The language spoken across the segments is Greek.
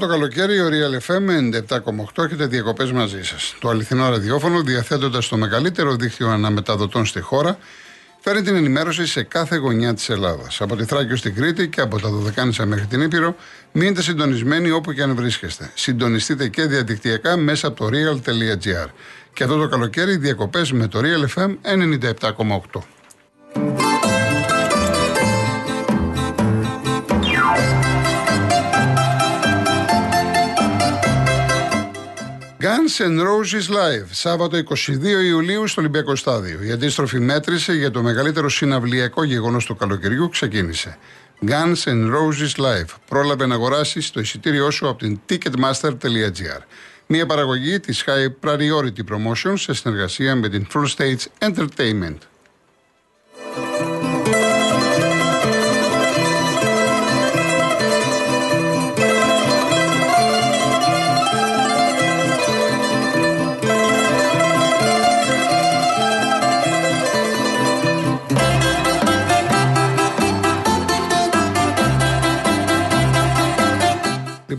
το καλοκαίρι η Real FM 97,8 έχετε διακοπές μαζί σας. Το αληθινό ραδιόφωνο, διαθέτοντας το μεγαλύτερο δίκτυο αναμεταδοτών στη χώρα, φέρνει την ενημέρωση σε κάθε γωνιά της Ελλάδας. Από τη Θράκη στην Κρήτη και από τα Δωδεκάνησα μέχρι την Ήπειρο, μείνετε συντονισμένοι όπου και αν βρίσκεστε. Συντονιστείτε και διαδικτυακά μέσα από το real.gr. Και αυτό το καλοκαίρι διακοπές με το Real FM 97,8. Guns N' Roses Live, Σάββατο 22 Ιουλίου στο Ολυμπιακό Στάδιο. Η αντίστροφη μέτρηση για το μεγαλύτερο συναυλιακό γεγονός του καλοκαιριού ξεκίνησε. Guns N' Roses Live. Πρόλαβε να αγοράσει το εισιτήριό σου από την ticketmaster.gr. Μια παραγωγή της High Priority Promotion σε συνεργασία με την Full Stage Entertainment.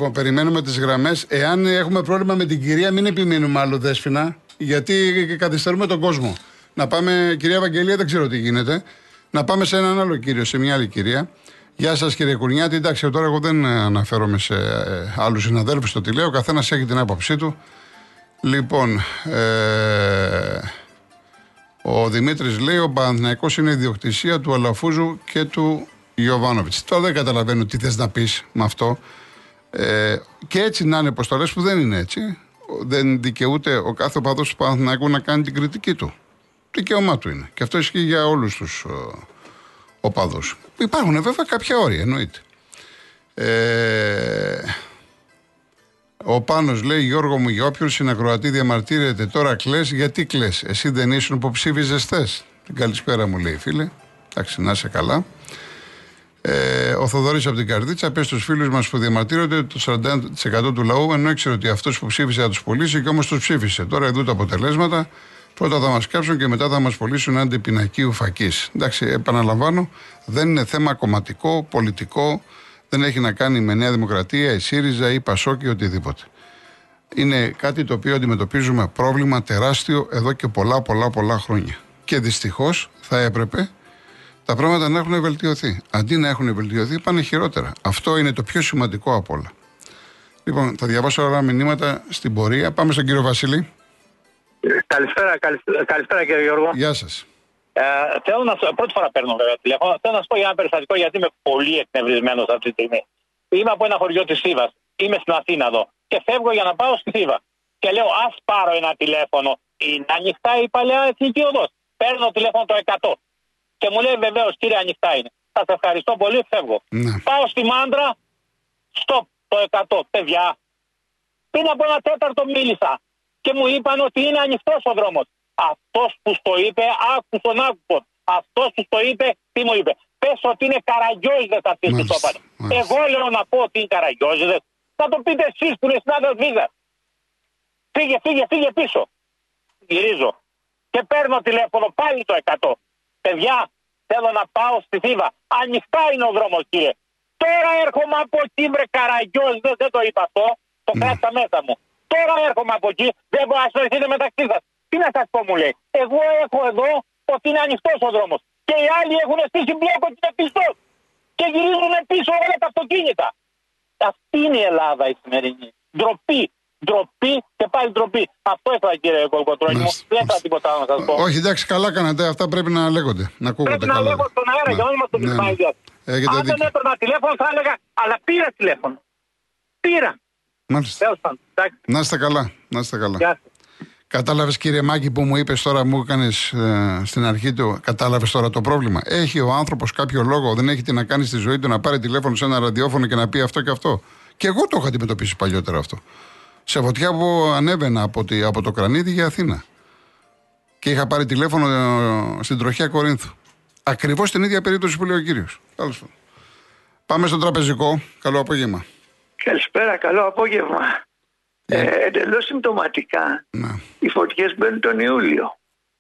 Λοιπόν, περιμένουμε τις γραμμές. Εάν έχουμε πρόβλημα με την κυρία, μην επιμείνουμε άλλο δέσφινα, γιατί καθυστερούμε τον κόσμο. Να πάμε, κυρία Βαγγελία, δεν ξέρω τι γίνεται. Να πάμε σε έναν άλλο κύριο, σε μια άλλη κυρία. Γεια σας, κύριε Κουρνιάτη. Εντάξει, τώρα εγώ δεν αναφέρομαι σε ε, άλλους συναδέλφους το τι λέω. Ο καθένας έχει την άποψή του. Λοιπόν, ε, ο Δημήτρης λέει: Ο Παναθυναϊκό είναι ιδιοκτησία του Αλαφούζου και του Ιωβάνοβιτς. Τώρα δεν καταλαβαίνω τι θες να πεις με αυτό. Ε, και έτσι να είναι αποστολέ που δεν είναι έτσι. Δεν δικαιούται ο κάθε οπαδός του Παναθηναϊκού να κάνει την κριτική του. Δικαίωμά του είναι. Και αυτό ισχύει για όλους τους οπαδούς. Υπάρχουν βέβαια κάποια όρια, εννοείται. Ε, ο Πάνος λέει Γιώργο μου για όποιον συνακροατή διαμαρτύρεται τώρα κλαις γιατί κλαις; Εσύ δεν ήσουν που ψήφιζες θες; Την καλησπέρα μου λέει φίλε εντάξει να είσαι καλά ε, ο Θοδωρής από την Καρδίτσα πει στους φίλους μας που διαμαρτύρονται ότι το 41% του λαού ενώ ήξερε ότι αυτός που ψήφισε θα τους πουλήσει και όμως τους ψήφισε. Τώρα εδώ τα αποτελέσματα. Πρώτα θα μας κάψουν και μετά θα μας πουλήσουν άντι πινακίου φακή. Εντάξει, επαναλαμβάνω, δεν είναι θέμα κομματικό, πολιτικό, δεν έχει να κάνει με Νέα Δημοκρατία, η ΣΥΡΙΖΑ ή Πασόκη ή οτιδήποτε. Είναι κάτι το οποίο αντιμετωπίζουμε πρόβλημα τεράστιο εδώ και πολλά πολλά πολλά χρόνια. Και δυστυχώς θα έπρεπε τα πράγματα να έχουν βελτιωθεί. Αντί να έχουν βελτιωθεί, πάνε χειρότερα. Αυτό είναι το πιο σημαντικό από όλα. Λοιπόν, θα διαβάσω όλα μηνύματα στην πορεία. Πάμε στον κύριο Βασίλη. Καλησπέρα, καλησπέρα, καλησπέρα κύριε Γιώργο. Γεια σας. Ε, θέλω να πρώτη φορά παίρνω βέβαια τηλέφωνο. Θέλω να σας πω για ένα περιστατικό γιατί είμαι πολύ εκνευρισμένος αυτή τη στιγμή. Είμαι από ένα χωριό της Θήβας. Είμαι στην Αθήνα εδώ. Και φεύγω για να πάω στη Θήβα. Και λέω, ας πάρω ένα τηλέφωνο. Είναι ανοιχτά η παλαιά εθνική οδός. Παίρνω τηλέφωνο το 100. Και μου λέει βεβαίως κύριε ανοιχτά είναι. Σα ευχαριστώ πολύ, φεύγω. Ναι. Πάω στη μάντρα, στο το 100. Παιδιά, πριν από ένα τέταρτο μίλησα και μου είπαν ότι είναι ανοιχτός ο δρόμος. Αυτός που το είπε, άκουσον, άκουσον. Αυτός που το είπε, τι μου είπε. Πες ότι είναι καραγκιόζιδε αυτοί που το είπαν. Εγώ λέω να πω ότι είναι καραγκιόζιδε. Θα το πείτε εσείς που είναι συνάδελφοι σας. Φύγε, φύγε, φύγε πίσω. Γυρίζω. Και παίρνω τηλέφωνο πάλι το 100. Παιδιά, θέλω να πάω στη Θήβα. Ανοιχτά είναι ο δρόμος, κύριε. Τώρα έρχομαι από εκεί, βρε καραγκιόζ, δεν, δεν το είπα αυτό. Το ναι. κράτησα μέσα μου. Τώρα έρχομαι από εκεί, δεν μπορώ να ασχοληθείτε μεταξύ σας. Τι να σας πω, μου λέει. Εγώ έχω εδώ ότι είναι ανοιχτός ο δρόμος. Και οι άλλοι έχουν στήσει μπλοκ ότι είναι πιστός. Και γυρίζουν πίσω όλα τα αυτοκίνητα. Αυτή είναι η Ελλάδα η σημερινή. Ντροπή ντροπή και πάλι ντροπή. Αυτό ήθελα κύριε Κολκοτρόνη μου. Δεν θα τίποτα άλλο να σας πω. Όχι, εντάξει, καλά κάνατε. Αυτά πρέπει να λέγονται. Να ακούγονται πρέπει καλά. να λέγω στον αέρα ναι. για να είμαστε ναι. ναι. Αν δεν έπαιρνα τηλέφωνο θα έλεγα, αλλά πήρα τηλέφωνο. Πήρα. Μάλιστα. Να είστε καλά. Να είστε καλά. Κατάλαβες κύριε Μάκη που μου είπες τώρα, μου έκανες ε, στην αρχή του, κατάλαβες τώρα το πρόβλημα. Έχει ο άνθρωπος κάποιο λόγο, δεν έχει τι να κάνει στη ζωή του να πάρει τηλέφωνο σε ένα ραδιόφωνο και να πει αυτό και αυτό; Και εγώ το έχω αντιμετωπίσει παλιότερα αυτό σε φωτιά που ανέβαινα από, τη, από το Κρανίδι για Αθήνα. Και είχα πάρει τηλέφωνο ε, στην τροχιά Κορίνθου. Ακριβώς την ίδια περίπτωση που λέει ο κύριος. Καλώ Πάμε στο τραπεζικό. Καλό απόγευμα. Καλησπέρα, καλό απόγευμα. Yeah. Ε, Εντελώς συμπτωματικά να. οι φωτιές μπαίνουν τον Ιούλιο.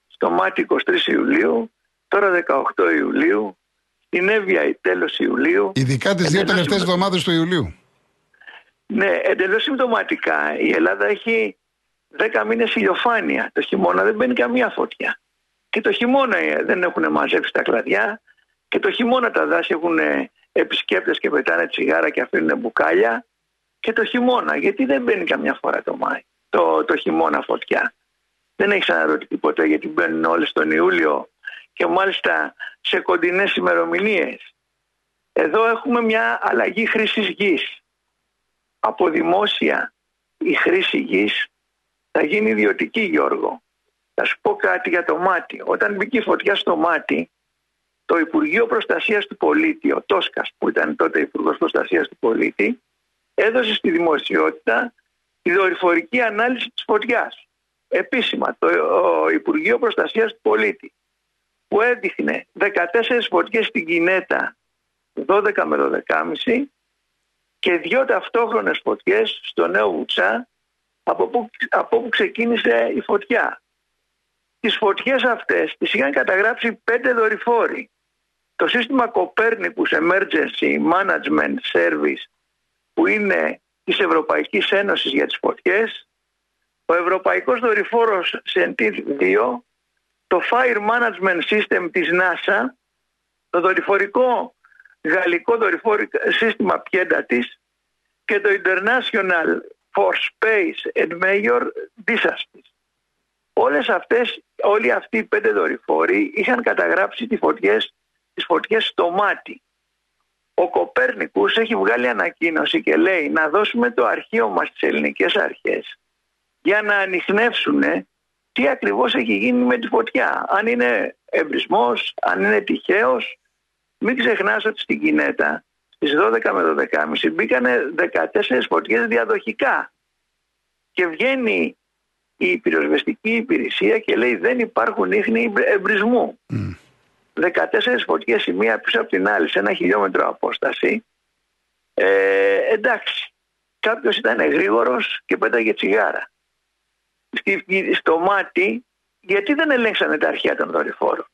Στο Μάτι 23 Ιουλίου, τώρα 18 Ιουλίου, στην Εύβοια τέλος Ιουλίου. Ειδικά τις δύο τελευταίες εβδομάδες του Ιουλίου. Ναι, εντελώς συμπτωματικά. Η Ελλάδα έχει 10 μήνες ηλιοφάνεια. Το χειμώνα δεν μπαίνει καμία φωτιά. Και το χειμώνα ε, δεν έχουν μαζέψει τα κλαδιά. Και το χειμώνα τα δάση έχουν επισκέπτες και πετάνε τσιγάρα και αφήνουν μπουκάλια. Και το χειμώνα, γιατί δεν μπαίνει καμιά φορά το Μάη, το, το χειμώνα φωτιά. Δεν έχεις αναρωτηθεί ποτέ γιατί μπαίνουν όλες τον Ιούλιο και μάλιστα σε κοντινές ημερομηνίες. Εδώ έχουμε μια αλλαγή χρήσης γης. Από δημόσια η χρήση γης θα γίνει ιδιωτική Γιώργο. Θα σου πω κάτι για το μάτι. Όταν μπήκε η φωτιά στο μάτι, το Υπουργείο Προστασίας του Πολίτη, ο Τόσκας που ήταν τότε Υπουργός Προστασίας του Πολίτη, έδωσε στη δημοσιότητα τη δορυφορική ανάλυση της φωτιάς. Επίσημα, το Υπουργείο Προστασίας του Πολίτη, που έδειχνε 14 φωτιές στην Κινέτα 12 με 12,5 και δύο ταυτόχρονες φωτιές στο Νέο Βουτσά από που, από που ξεκίνησε η φωτιά. Τις φωτιές αυτές τις είχαν καταγράψει πέντε δορυφόροι. Το σύστημα Copernicus Emergency Management Service που είναι της Ευρωπαϊκής Ένωσης για τις φωτιές, ο Ευρωπαϊκός Δορυφόρος Sentinel-2, το Fire Management System της NASA, το δορυφορικό γαλλικό δορυφόρικο σύστημα πιέντα της και το International for Space and Major Disasters. Όλες αυτές, όλοι αυτοί οι πέντε δορυφόροι είχαν καταγράψει τις φωτιές, τις φωτιές στο μάτι. Ο Κοπέρνικους έχει βγάλει ανακοίνωση και λέει να δώσουμε το αρχείο μας στις ελληνικές αρχές για να ανοιχνεύσουν τι ακριβώς έχει γίνει με τη φωτιά. Αν είναι εμπρισμός, αν είναι τυχαίος, μην ξεχνάς ότι στην Κινέτα στις 12 με 12.30 μπήκανε 14 φωτιές διαδοχικά και βγαίνει η πυροσβεστική υπηρεσία και λέει δεν υπάρχουν ίχνη εμπρισμού. Mm. 14 φωτιές η μία πίσω από την άλλη σε ένα χιλιόμετρο απόσταση ε, εντάξει κάποιος ήταν γρήγορος και πέταγε τσιγάρα στο μάτι γιατί δεν ελέγξανε τα αρχαία των δορυφόρων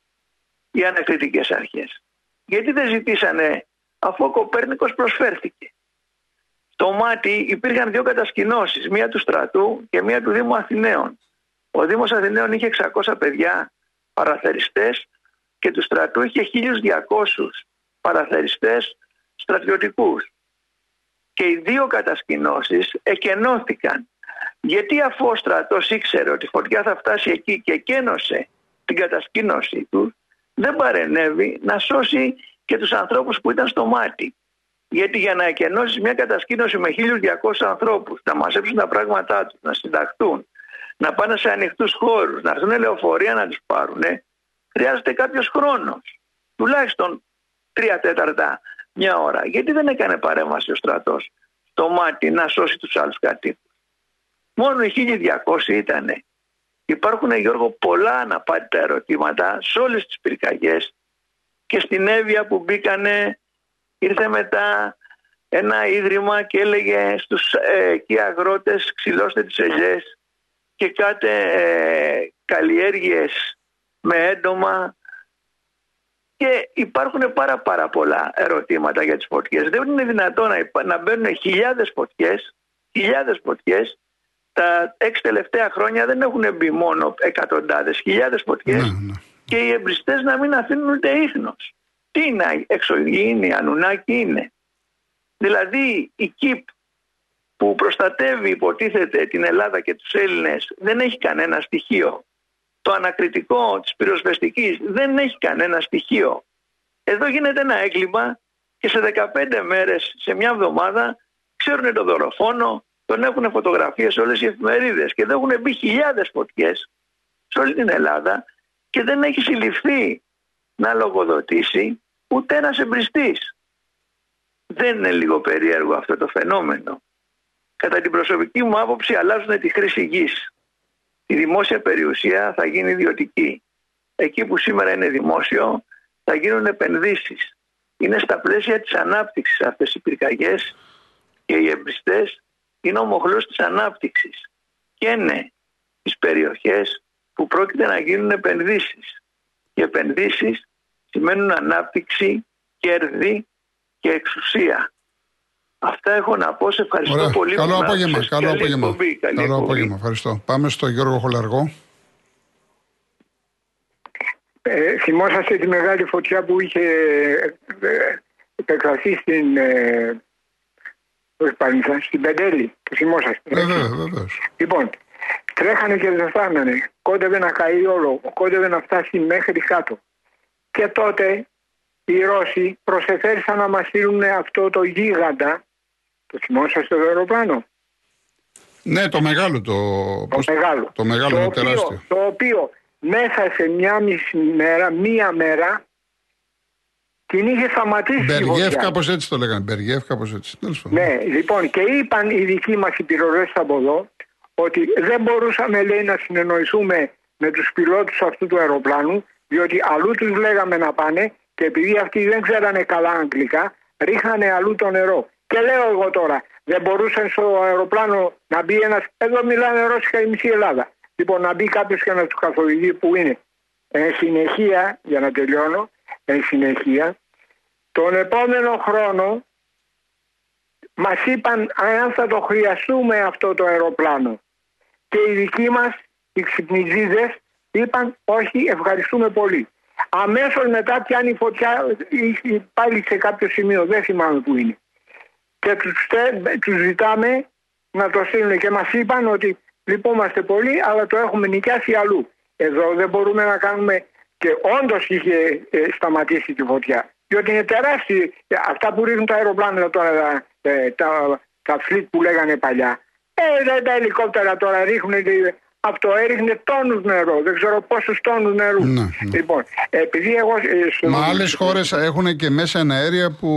οι ανακριτικές αρχές γιατί δεν ζητήσανε αφού ο Κοπέρνικος προσφέρθηκε. Στο μάτι υπήρχαν δύο κατασκηνώσεις, μία του στρατού και μία του Δήμου Αθηναίων. Ο Δήμος Αθηναίων είχε 600 παιδιά παραθεριστές και του στρατού είχε 1200 παραθεριστές στρατιωτικούς. Και οι δύο κατασκηνώσεις εκενώθηκαν. Γιατί αφού ο στρατός ήξερε ότι η φωτιά θα φτάσει εκεί και κένωσε την κατασκήνωσή του, δεν παρενέβη να σώσει και τους ανθρώπους που ήταν στο μάτι. Γιατί για να εκενώσεις μια κατασκήνωση με 1200 ανθρώπους, να μαζέψουν τα πράγματά τους, να συνταχτούν, να πάνε σε ανοιχτούς χώρους, να έρθουν λεωφορεία να τους πάρουν, χρειάζεται κάποιος χρόνος. Τουλάχιστον τρία τέταρτα μια ώρα. Γιατί δεν έκανε παρέμβαση ο στρατός στο μάτι να σώσει τους άλλους κατοίκους. Μόνο οι 1200 ήτανε. Υπάρχουν, Γιώργο, πολλά αναπάντητα ερωτήματα σε όλες τις πυρκαγιές και στην Εύβοια που μπήκανε ήρθε μετά ένα ίδρυμα και έλεγε στους ε, εκεί αγρότες ξυλώστε τις ελιές και κάτε ε, καλλιέργειες με έντομα και υπάρχουν πάρα πάρα πολλά ερωτήματα για τις φωτιές. Δεν είναι δυνατόν να, να μπαίνουν χιλιάδες φωτιές, χιλιάδες φωτιές τα έξι τελευταία χρόνια δεν έχουν μπει μόνο εκατοντάδες, χιλιάδες φωτιές ναι, ναι. και οι εμπριστές να μην αφήνουν ούτε ίχνος. Τι είναι εξωγήινη, ανουνάκι είναι. Δηλαδή η ΚΙΠ που προστατεύει υποτίθεται την Ελλάδα και τους Έλληνες δεν έχει κανένα στοιχείο. Το ανακριτικό της πυροσβεστικής δεν έχει κανένα στοιχείο. Εδώ γίνεται ένα έγκλημα και σε 15 μέρες, σε μια εβδομάδα, ξέρουν το δωροφόνο, τον έχουν φωτογραφίες όλες οι εφημερίδες και δεν έχουν μπει χιλιάδες φωτιές σε όλη την Ελλάδα και δεν έχει συλληφθεί να λογοδοτήσει ούτε ένας εμπριστής. Δεν είναι λίγο περίεργο αυτό το φαινόμενο. Κατά την προσωπική μου άποψη αλλάζουν τη χρήση γης. Η δημόσια περιουσία θα γίνει ιδιωτική. Εκεί που σήμερα είναι δημόσιο θα γίνουν επενδύσεις. Είναι στα πλαίσια της ανάπτυξης αυτές οι πυρκαγιές και οι εμπριστές είναι ο μοχλός της ανάπτυξης και είναι τις περιοχές που πρόκειται να γίνουν επενδύσεις. Οι επενδύσεις σημαίνουν ανάπτυξη, κέρδη και εξουσία. Αυτά έχω να πω. Σε ευχαριστώ Ωραία. πολύ. Καλό που με απόγευμα. άκουσες. Καλό Καλή απόγευμα. εκπομπή, καλή Καλό εκπομπή. απόγευμα. Ευχαριστώ. Πάμε στο Γιώργο Χολαργό. Ε, θυμόσαστε τη μεγάλη φωτιά που είχε ε, επεκταθεί στην, ε, όχι πάλι, στην Πεντέλη. Το θυμόσαστε. Βέβαια, βεβαίως. Λοιπόν, τρέχανε και δεν φτάνανε. Κόντευε να καεί όλο. Κόντευε να φτάσει μέχρι κάτω. Και τότε οι Ρώσοι προσεφέρθησαν να μας στείλουν αυτό το γίγαντα. Το θυμόσαστε το αεροπλάνο; Ναι, το μεγάλο. Το, Το πώς- μεγάλο. Το μεγάλο, το το οποίο, τεράστιο. Το οποίο μέσα σε μια μισή μέρα, μία μέρα, την είχε σταματήσει η Μπεργιέφ, φωτιά. κάπως έτσι το λέγανε. Μπεργιέφ, κάπως έτσι. Τέλος πάντων. Ναι, λοιπόν, και είπαν οι δικοί μας οι πυρογνώμονε από εδώ ότι δεν μπορούσαμε, λέει, να συνεννοηθούμε με τους πιλότους αυτού του αεροπλάνου, διότι αλλού τους λέγαμε να πάνε και επειδή αυτοί δεν ξέρανε καλά αγγλικά, ρίχνανε αλλού το νερό. Και λέω εγώ τώρα, δεν μπορούσε στο αεροπλάνο να μπει ένας. Εδώ μιλάνε ρώσικα η μισή Ελλάδα. Λοιπόν, να μπει κάποιος και να τους καθοδηγεί που είναι. Εν συνεχεία, για να τελειώνω, εν συνεχεία, τον επόμενο χρόνο μας είπαν αν θα το χρειαστούμε αυτό το αεροπλάνο. Και οι δικοί μας, οι ξυπνητζίδες, είπαν όχι ευχαριστούμε πολύ. Αμέσως μετά πιάνει φωτιά ή πάλι σε κάποιο σημείο, δεν θυμάμαι που είναι. Και τους, στε- τους ζητάμε να το στείλουν και μας είπαν ότι λυπόμαστε πολύ αλλά το έχουμε νοικιάσει αλλού. Εδώ δεν μπορούμε να κάνουμε και όντως είχε ε, σταματήσει τη φωτιά. Διότι είναι τεράστια αυτά που ρίχνουν τα αεροπλάνα τώρα, ε, τα, τα φλίτ που λέγανε παλιά. Ε, δεν τα ελικόπτερα τώρα ρίχνουν, ε, αυτό έριχνε τόνους νερό, δεν ξέρω πόσους τόνους νερού. Ναι, ναι. Λοιπόν, επειδή εγώ... ε, στο- Μα άλλες χώρες έχουν και μέσα αέρια που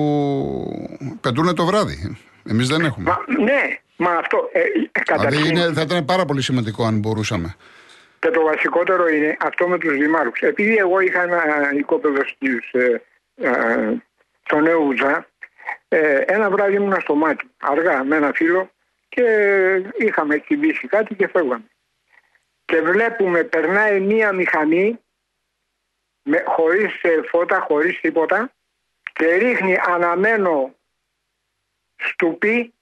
πετούν το βράδυ. Εμείς δεν έχουμε. Μα, ναι, μα αυτό. Ε, καταρχήν, Δηλαδή είναι, θα ήταν πάρα πολύ σημαντικό αν μπορούσαμε. Και το βασικότερο είναι αυτό με τους δημάρχους. Επειδή εγώ είχα ένα οικόπεδο στις, ε, ε, στο Νέο Ουζά, ε, ένα βράδυ ήμουνα στο μάτι, αργά με ένα φίλο και είχαμε εκκυβήσει κάτι και φεύγαμε. Και βλέπουμε περνάει μία μηχανή με, χωρίς ε, φώτα, χωρίς τίποτα και ρίχνει αναμένο στουπί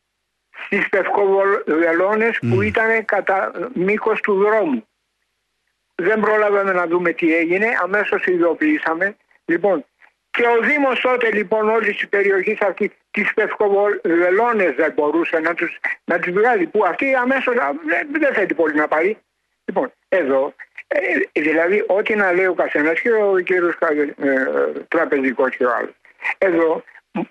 στις πευκοβελώνες που ήταν κατά μήκος του δρόμου. Δεν πρόλαβαμε να δούμε τι έγινε, αμέσως ειδοποιήσαμε. Λοιπόν, και ο Δήμος τότε λοιπόν όλη τη περιοχή αυτή τις πευκοβελώνες δεν μπορούσε να τους, να τους βγάλει που αυτή αμέσως α, δεν, δεν θέλει πολύ να πάρει. Λοιπόν, εδώ, ε, δηλαδή ό,τι να λέει ο καθένας και ο κύριος ε, τραπεζικός και ο άλλος. Εδώ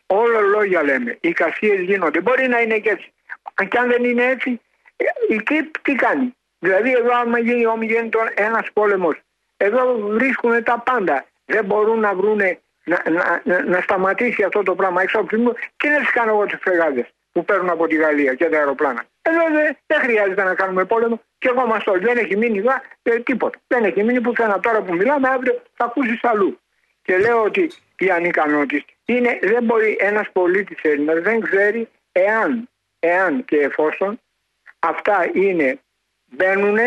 όλο λόγια λέμε, οι κασίες γίνονται, μπορεί να είναι και έτσι. Αν και αν δεν είναι έτσι, ε, η ΚΙΠ τι κάνει; Δηλαδή εδώ άμα γίνει, άμα γίνει τον ένας πόλεμος, εδώ βρίσκουν τα πάντα. Δεν μπορούν να βρούνε να, να, να, να σταματήσει αυτό το πράγμα έξω από την Τι να τις κάνω εγώ τις φρεγάδες που παίρνουν από τη Γαλλία και τα αεροπλάνα. Εδώ δεν, δεν χρειάζεται να κάνουμε πόλεμο και εγώ μας το δεν έχει μείνει εδώ ε, τίποτα. Δεν έχει μείνει πουθενά τώρα που μιλάμε αύριο θα ακούσεις αλλού. Και λέω ότι η ανικανότητα είναι δεν μπορεί ένας πολίτης Έλληνας δεν ξέρει εάν, εάν και εφόσον αυτά είναι μπαίνουν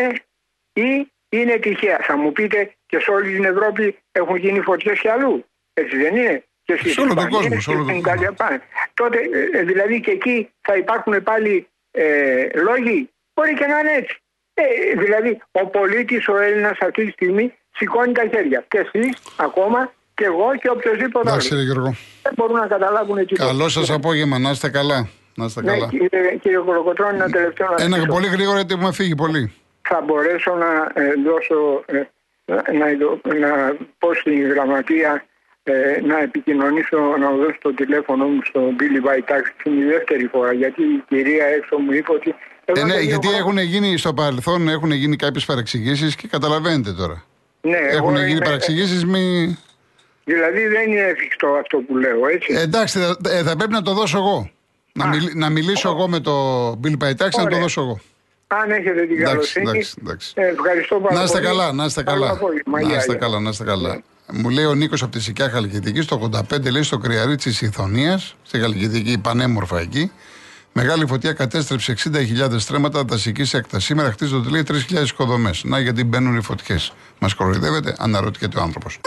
ή είναι τυχαία. Θα μου πείτε και σε όλη την Ευρώπη έχουν γίνει φωτιές και αλλού. Έτσι δεν είναι; Και στις Σε όλο τον Ισπανίες κόσμο, σε και όλο τον στην κόσμο. Ιταλία πάνε. Τότε ε, δηλαδή και εκεί θα υπάρχουν πάλι ε, λόγοι; Μπορεί και να είναι έτσι. Ε, δηλαδή ο πολίτης ο Έλληνας αυτή τη στιγμή σηκώνει τα χέρια. Και εσείς ακόμα και εγώ και οποιοδήποτε άλλο. Εντάξει, ρε Γιώργο. Δεν μπορούν να καταλάβουν τίποτα. Καλό σας απόγευμα, να είστε καλά. Να είστε Ναι, καλά. κύριε, κύριε Κολοκοτρώνη, ένα τελευταίο να Ένα ρωτήσω. πολύ γρήγορα γιατί έχουμε φύγει πολύ. θα μπορέσω να ε, δώσω, ε, να, ειδο- να πω στην γραμματεία ε, να επικοινωνήσω, να δώσω το τηλέφωνο μου στο Billy By Tax την δεύτερη φορά, γιατί η κυρία έξω μου είπε ότι... Ε, εδώ ναι, και δύο γιατί χρόνια- έχουν γίνει στο παρελθόν έχουν γίνει κάποιες παρεξηγήσεις και καταλαβαίνετε τώρα. Ναι, εγώ Έχουν γίνει είμαι- παρεξηγήσεις, μη. Δηλαδή δεν είναι εφικτό αυτό που λέω, έτσι. Ε, εντάξει, θα, ε, θα πρέπει να το δώσω εγώ. Να, μιλ- να μιλήσω εγώ με το Bill Paytax, να το Ωραία. δώσω εγώ. Αν έχετε την Εντάξει, καλοσύνη, εντάξει, εντάξει. ε, ευχαριστώ πάρα Να είστε πολύ. καλά, να είστε Καλό καλά. απόγευμα. Να Γεια, είστε γεια. καλά, να είστε καλά. Μου λέει ο Νίκος από τη Σικιά Χαλκιδική, το 85 λέει στο κρυαρίτσι της Ιθωνίας, στη Χαλκιδική, πανέμορφα εκεί. Μεγάλη φωτιά κατέστρεψε 60.000 στρέμματα δασική έκταση. Σήμερα χτίζονται λέει 3.000 οικοδομές. Να γιατί μπαίνουν οι φωτιές. Μας κοροϊδεύετε, αναρωτιέται ο άνθρωπος.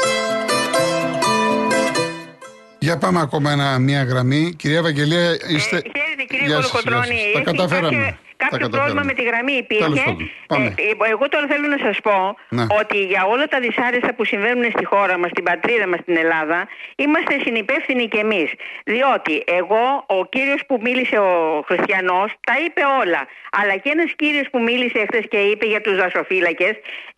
Για πάμε ακόμα ένα, μια γραμμή. Κυρία Ευαγγελία, είστε. Ε, χαίρετε κύριε Γεια σας, Κολοκοτρώνη, γεια σας. Τα έχει καταφέραμε. κάποιο- Τα Κάποιο καταφέραμε. πρόβλημα με τη γραμμή υπήρχε; Τέλος πάντων. Πάμε. Ε, ε, εγώ τώρα θέλω να σας πω Ναι. ότι για όλα τα δυσάρεστα που συμβαίνουν στη χώρα μας, στην πατρίδα μας, στην Ελλάδα, είμαστε συνυπεύθυνοι κι εμείς. Διότι εγώ, ο κύριος που μίλησε ο Χριστιανός, τα είπε όλα. Αλλά και ένας κύριος που μίλησε χθε και είπε για τους δασοφύλακες,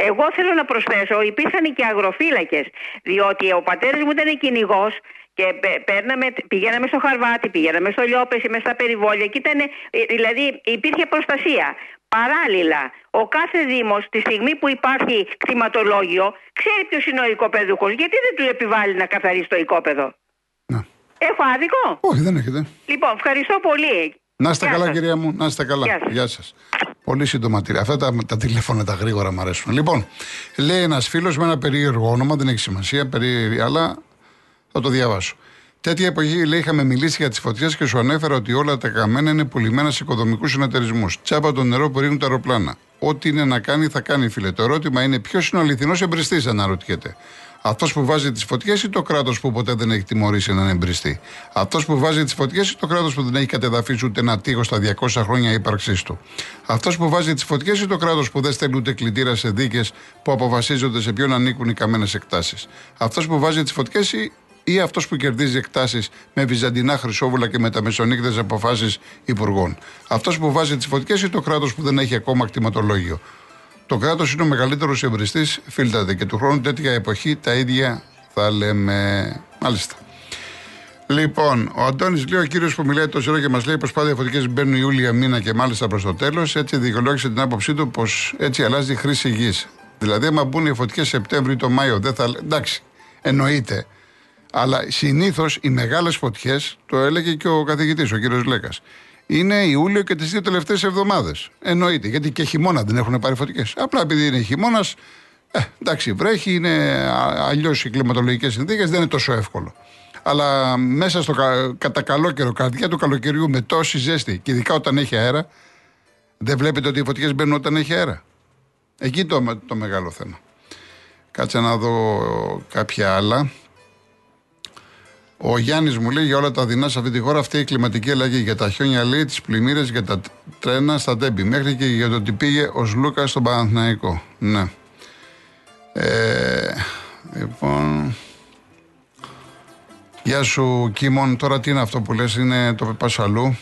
εγώ θέλω να προσθέσω, υπήρχαν και αγροφύλακες. Διότι ο πατέρας μου ήταν κυνηγός και πε- παίρναμε, πηγαίναμε στο Χαρβάτι, πηγαίναμε στο Λιόπεση, μέσα στα περιβόλια και ήταν, ε, δηλαδή υπήρχε προστασία. Παράλληλα, ο κάθε Δήμος τη στιγμή που υπάρχει κτηματολόγιο ξέρει ποιος είναι ο οικοπαίδουχος. Γιατί δεν του επιβάλλει να καθαρίσει το οικόπεδο; Ναι. Έχω άδικο; Όχι, δεν έχετε. Λοιπόν, ευχαριστώ πολύ. Να είστε Γεια καλά, σας. κυρία μου. Να είστε καλά. Γεια σας. Γεια σας. Πολύ σύντομα τυρί. Αυτά τα, τα τηλέφωνα τα γρήγορα μου αρέσουν. Λοιπόν, λέει ένας φίλος με ένα περίεργο όνομα, δεν έχει σημασία, περί... αλλά θα το διαβάσω. Τέτοια εποχή, λέει, είχαμε μιλήσει για τις φωτιές και σου ανέφερα ότι όλα τα καμένα είναι πουλημένα σε οικοδομικούς συνεταιρισμούς. Τσάπα το νερό που ρίχνουν τα αεροπλάνα. Ό,τι είναι να κάνει, θα κάνει, φίλε. Το ερώτημα είναι ποιος είναι ο αληθινός εμπριστής, αναρωτιέται. Αυτός που βάζει τις φωτιές ή το κράτος που ποτέ δεν έχει τιμωρήσει έναν εμπριστή; Αυτός που βάζει τις φωτιές ή το κράτος που δεν έχει κατεδαφίσει ούτε ένα τείχο στα 200 χρόνια ύπαρξής του; Αυτός που βάζει τις φωτιές ή το κράτος που δεν στέλνει ούτε κλητήρα σε δίκες που αποφασίζονται σε ποιον ανήκουν οι καμένες εκτάσεις; Αυτός που βάζει τις φωτιές ή ή αυτός που κερδίζει εκτάσεις με βυζαντινά χρυσόβουλα και μεταμεσονύκτε αποφάσεις υπουργών. Αυτός που βάζει τις φωτιές ή το κράτος που δεν έχει ακόμα κτηματολόγιο. Το κράτος είναι ο μεγαλύτερος εμπριστής, φίλτατε και του χρόνου τέτοια εποχή τα ίδια θα λέμε. Μάλιστα. Λοιπόν, ο Αντώνης λέει, ο κύριος που μιλάει τόσο ώρα και μας λέει πως πάντα οι φωτικέ μπαίνουν Ιούλια μήνα και μάλιστα προς το τέλος. Έτσι δικαιολόγησε την άποψή του πως έτσι αλλάζει η χρήση γης. Δηλαδή, άμα μπουν οι φωτικέ Σεπτέμβριο ή το Μάιο, δεν θα. Εντάξει, εννοείται. Αλλά συνήθως οι μεγάλες φωτιές, το έλεγε και ο καθηγητής, ο κύριος Λέκα, είναι Ιούλιο και τις δύο τελευταίες εβδομάδες. Εννοείται. Γιατί και χειμώνα δεν έχουν πάρει φωτιές. Απλά επειδή είναι χειμώνας, ε, εντάξει, βρέχει, είναι αλλιώς οι κλιματολογικές συνθήκες, δεν είναι τόσο εύκολο. Αλλά μέσα στο κα, κατά καλό καιρό, καρδιά του καλοκαιριού με τόση ζέστη, και ειδικά όταν έχει αέρα, δεν βλέπετε ότι οι φωτιές μπαίνουν όταν έχει αέρα. Εκεί το, το μεγάλο θέμα. Κάτσε να δω κάποια άλλα. Ο Γιάννης μου λέει για όλα τα δεινά σε αυτή τη χώρα αυτή η κλιματική αλλαγή. Για τα χιόνια λέει, τις πλημμύρες, για τα τρένα στα τέμπη. Μέχρι και για το ότι πήγε ο Λούκα στον Παναθηναϊκό. Ναι. Ε, λοιπόν. Γεια σου Κίμων, τώρα τι είναι αυτό που λες, είναι το Πασαλού.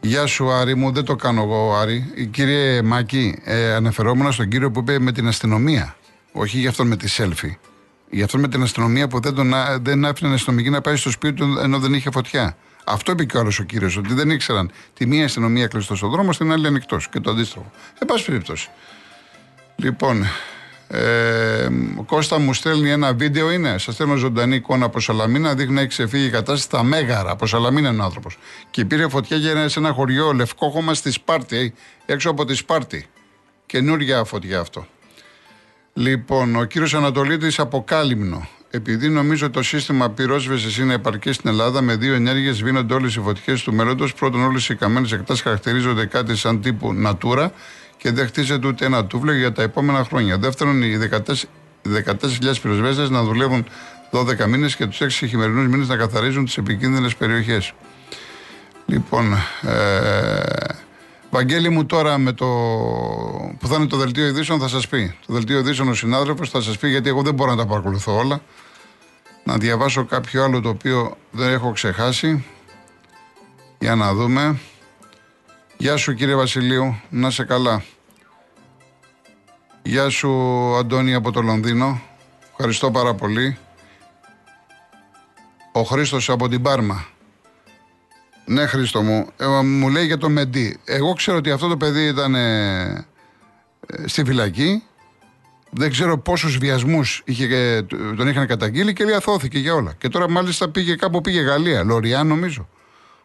Γεια σου Άρη μου, δεν το κάνω εγώ Άρη. Η κύριε Μάκη, ε, αναφερόμουν στον κύριο που είπε με την αστυνομία. Όχι για αυτόν με τη selfie. Για αυτόν με την αστυνομία που δεν, τον, α- δεν άφηνε αστυνομική να πάει στο σπίτι του ενώ δεν είχε φωτιά. Αυτό είπε και ο άλλος ο κύριος, ότι δεν ήξεραν τη μία αστυνομία κλειστό στον δρόμο, στην άλλη ανοιχτός και το αντίστροφο. Εν πάση περιπτώσει. Λοιπόν, ε, ο Κώστα μου στέλνει ένα βίντεο, είναι. Σας στέλνω ζωντανή εικόνα από Σαλαμίνα. Δείχνει να έχει ξεφύγει η κατάσταση στα Μέγαρα. Από Σαλαμίνα είναι ο άνθρωπος. Και πήρε φωτιά για σε ένα χωριό λευκόχωμα στη Σπάρτη, ε, έξω από τη Σπάρτη. Καινούρια φωτιά αυτό. Λοιπόν, ο κύριος Ανατολίτης από Κάλυμνο. Επειδή νομίζω ότι το σύστημα πυρόσβεσης είναι επαρκή στην Ελλάδα, με δύο ενέργειες σβήνονται όλες οι φωτιές του μέλλοντος. Πρώτον, όλες οι καμένες εκτάσεις χαρακτηρίζονται κάτι σαν τύπου Natura και δεν χτίζεται ούτε ένα τούβλο για τα επόμενα χρόνια. Δεύτερον, οι 14 14.000 πυροσβέστες να δουλεύουν 12 μήνες και τους 6 χειμερινούς μήνες να καθαρίζουν τις επικίνδυνες περιοχές. Λοιπόν, ε, Βαγγέλη μου τώρα με το που θα είναι το δελτίο ειδήσεων θα σας πει. Το δελτίο ειδήσεων ο συνάδελφος θα σας πει γιατί εγώ δεν μπορώ να τα παρακολουθώ όλα. Να διαβάσω κάποιο άλλο το οποίο δεν έχω ξεχάσει. Για να δούμε. Γεια σου κύριε Βασιλείου, να είσαι καλά. Γεια σου Αντώνη από το Λονδίνο. Ευχαριστώ πάρα πολύ. Ο Χρήστος από την Πάρμα. Ναι, Χρήστο μου. Ε, μου λέει για το Μεντί. Εγώ ξέρω ότι αυτό το παιδί ήταν ε, ε, στη φυλακή. Δεν ξέρω πόσους βιασμούς είχε, ε, τον είχαν καταγγείλει και αθώθηκε για όλα. Και τώρα μάλιστα πήγε κάπου πήγε Γαλλία. Λοριά νομίζω.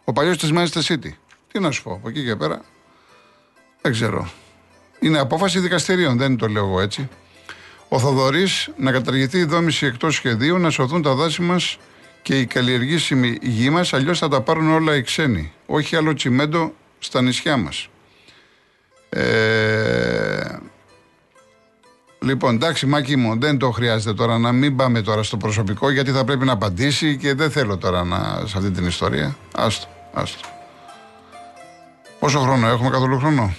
Ο παλιός της Manchester City. Τι να σου πω, από εκεί και πέρα. Δεν ξέρω. Είναι απόφαση δικαστηρίων, δεν το λέω εγώ έτσι. Ο Θοδωρής να καταργηθεί η δόμηση εκτός σχεδίου, να σωθούν τα δάση μας και η καλλιεργήσιμη γη μας, αλλιώς θα τα πάρουν όλα οι ξένοι. Όχι άλλο τσιμέντο στα νησιά μας. Ε, λοιπόν, εντάξει, Μάκη μου, δεν το χρειάζεται τώρα να μην πάμε τώρα στο προσωπικό γιατί θα πρέπει να απαντήσει και δεν θέλω τώρα να, σε αυτή την ιστορία. Άστο, Άστο. Πόσο χρόνο έχουμε, καθόλου χρόνο;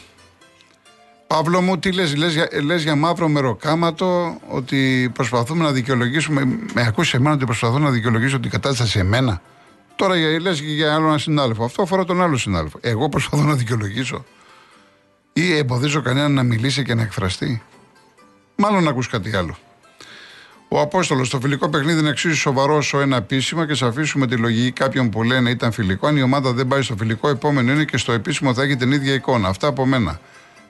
Παύλο μου, τι λες, λες, για, λες για μαύρο μεροκάματο ότι προσπαθούμε να δικαιολογήσουμε. Με ακούσεις εμένα ότι προσπαθώ να δικαιολογήσω την κατάσταση εμένα. Τώρα λες για άλλο ένα συνάδελφο. Αυτό αφορά τον άλλο συνάδελφο. Εγώ προσπαθώ να δικαιολογήσω. Ή εμποδίζω κανέναν να μιλήσει και να εκφραστεί. Μάλλον να ακούς κάτι άλλο. Ο Απόστολος, το φιλικό παιχνίδι είναι εξίσου σοβαρό όσο ένα επίσημο και σε αφήσουμε τη λογική κάποιων που λένε ήταν φιλικό. Αν η ομάδα δεν πάει στο φιλικό, επόμενο είναι και στο επίσημο θα έχει την ίδια εικόνα. Αυτά από μένα.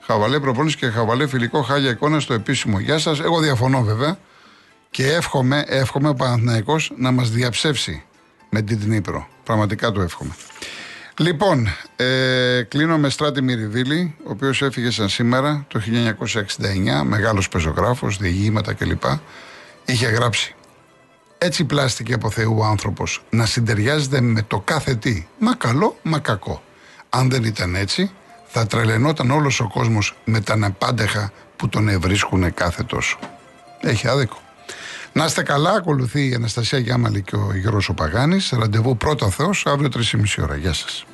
Χαβαλέ προπόνηση και χαβαλέ φιλικό, χάλια εικόνα στο επίσημο. Γεια σας. Εγώ διαφωνώ βέβαια και εύχομαι, εύχομαι ο Παναθηναϊκός να μας διαψεύσει με την Τνίπρο. Πραγματικά το εύχομαι. Λοιπόν, ε, κλείνω με Στράτη Μυριδίλη, ο οποίος έφυγε σαν σήμερα το 1969, μεγάλος πεζογράφος, διηγήματα κλπ. Είχε γράψει. Έτσι πλάστηκε από Θεού ο άνθρωπος να συντεριάζεται με το κάθε τι, μα καλό, μα κακό. Αν δεν ήταν έτσι, θα τρελαινόταν όλος ο κόσμος με τα νεπάντεχα που τον ευρίσκουν κάθε τόσο. Έχει άδικο. Να είστε καλά, ακολουθεί η Αναστασία Γιάμαλη και ο Γιώργος Παγάνης. Ραντεβού πρώτα Θεός, αύριο 3,5 ώρα. Γεια σας.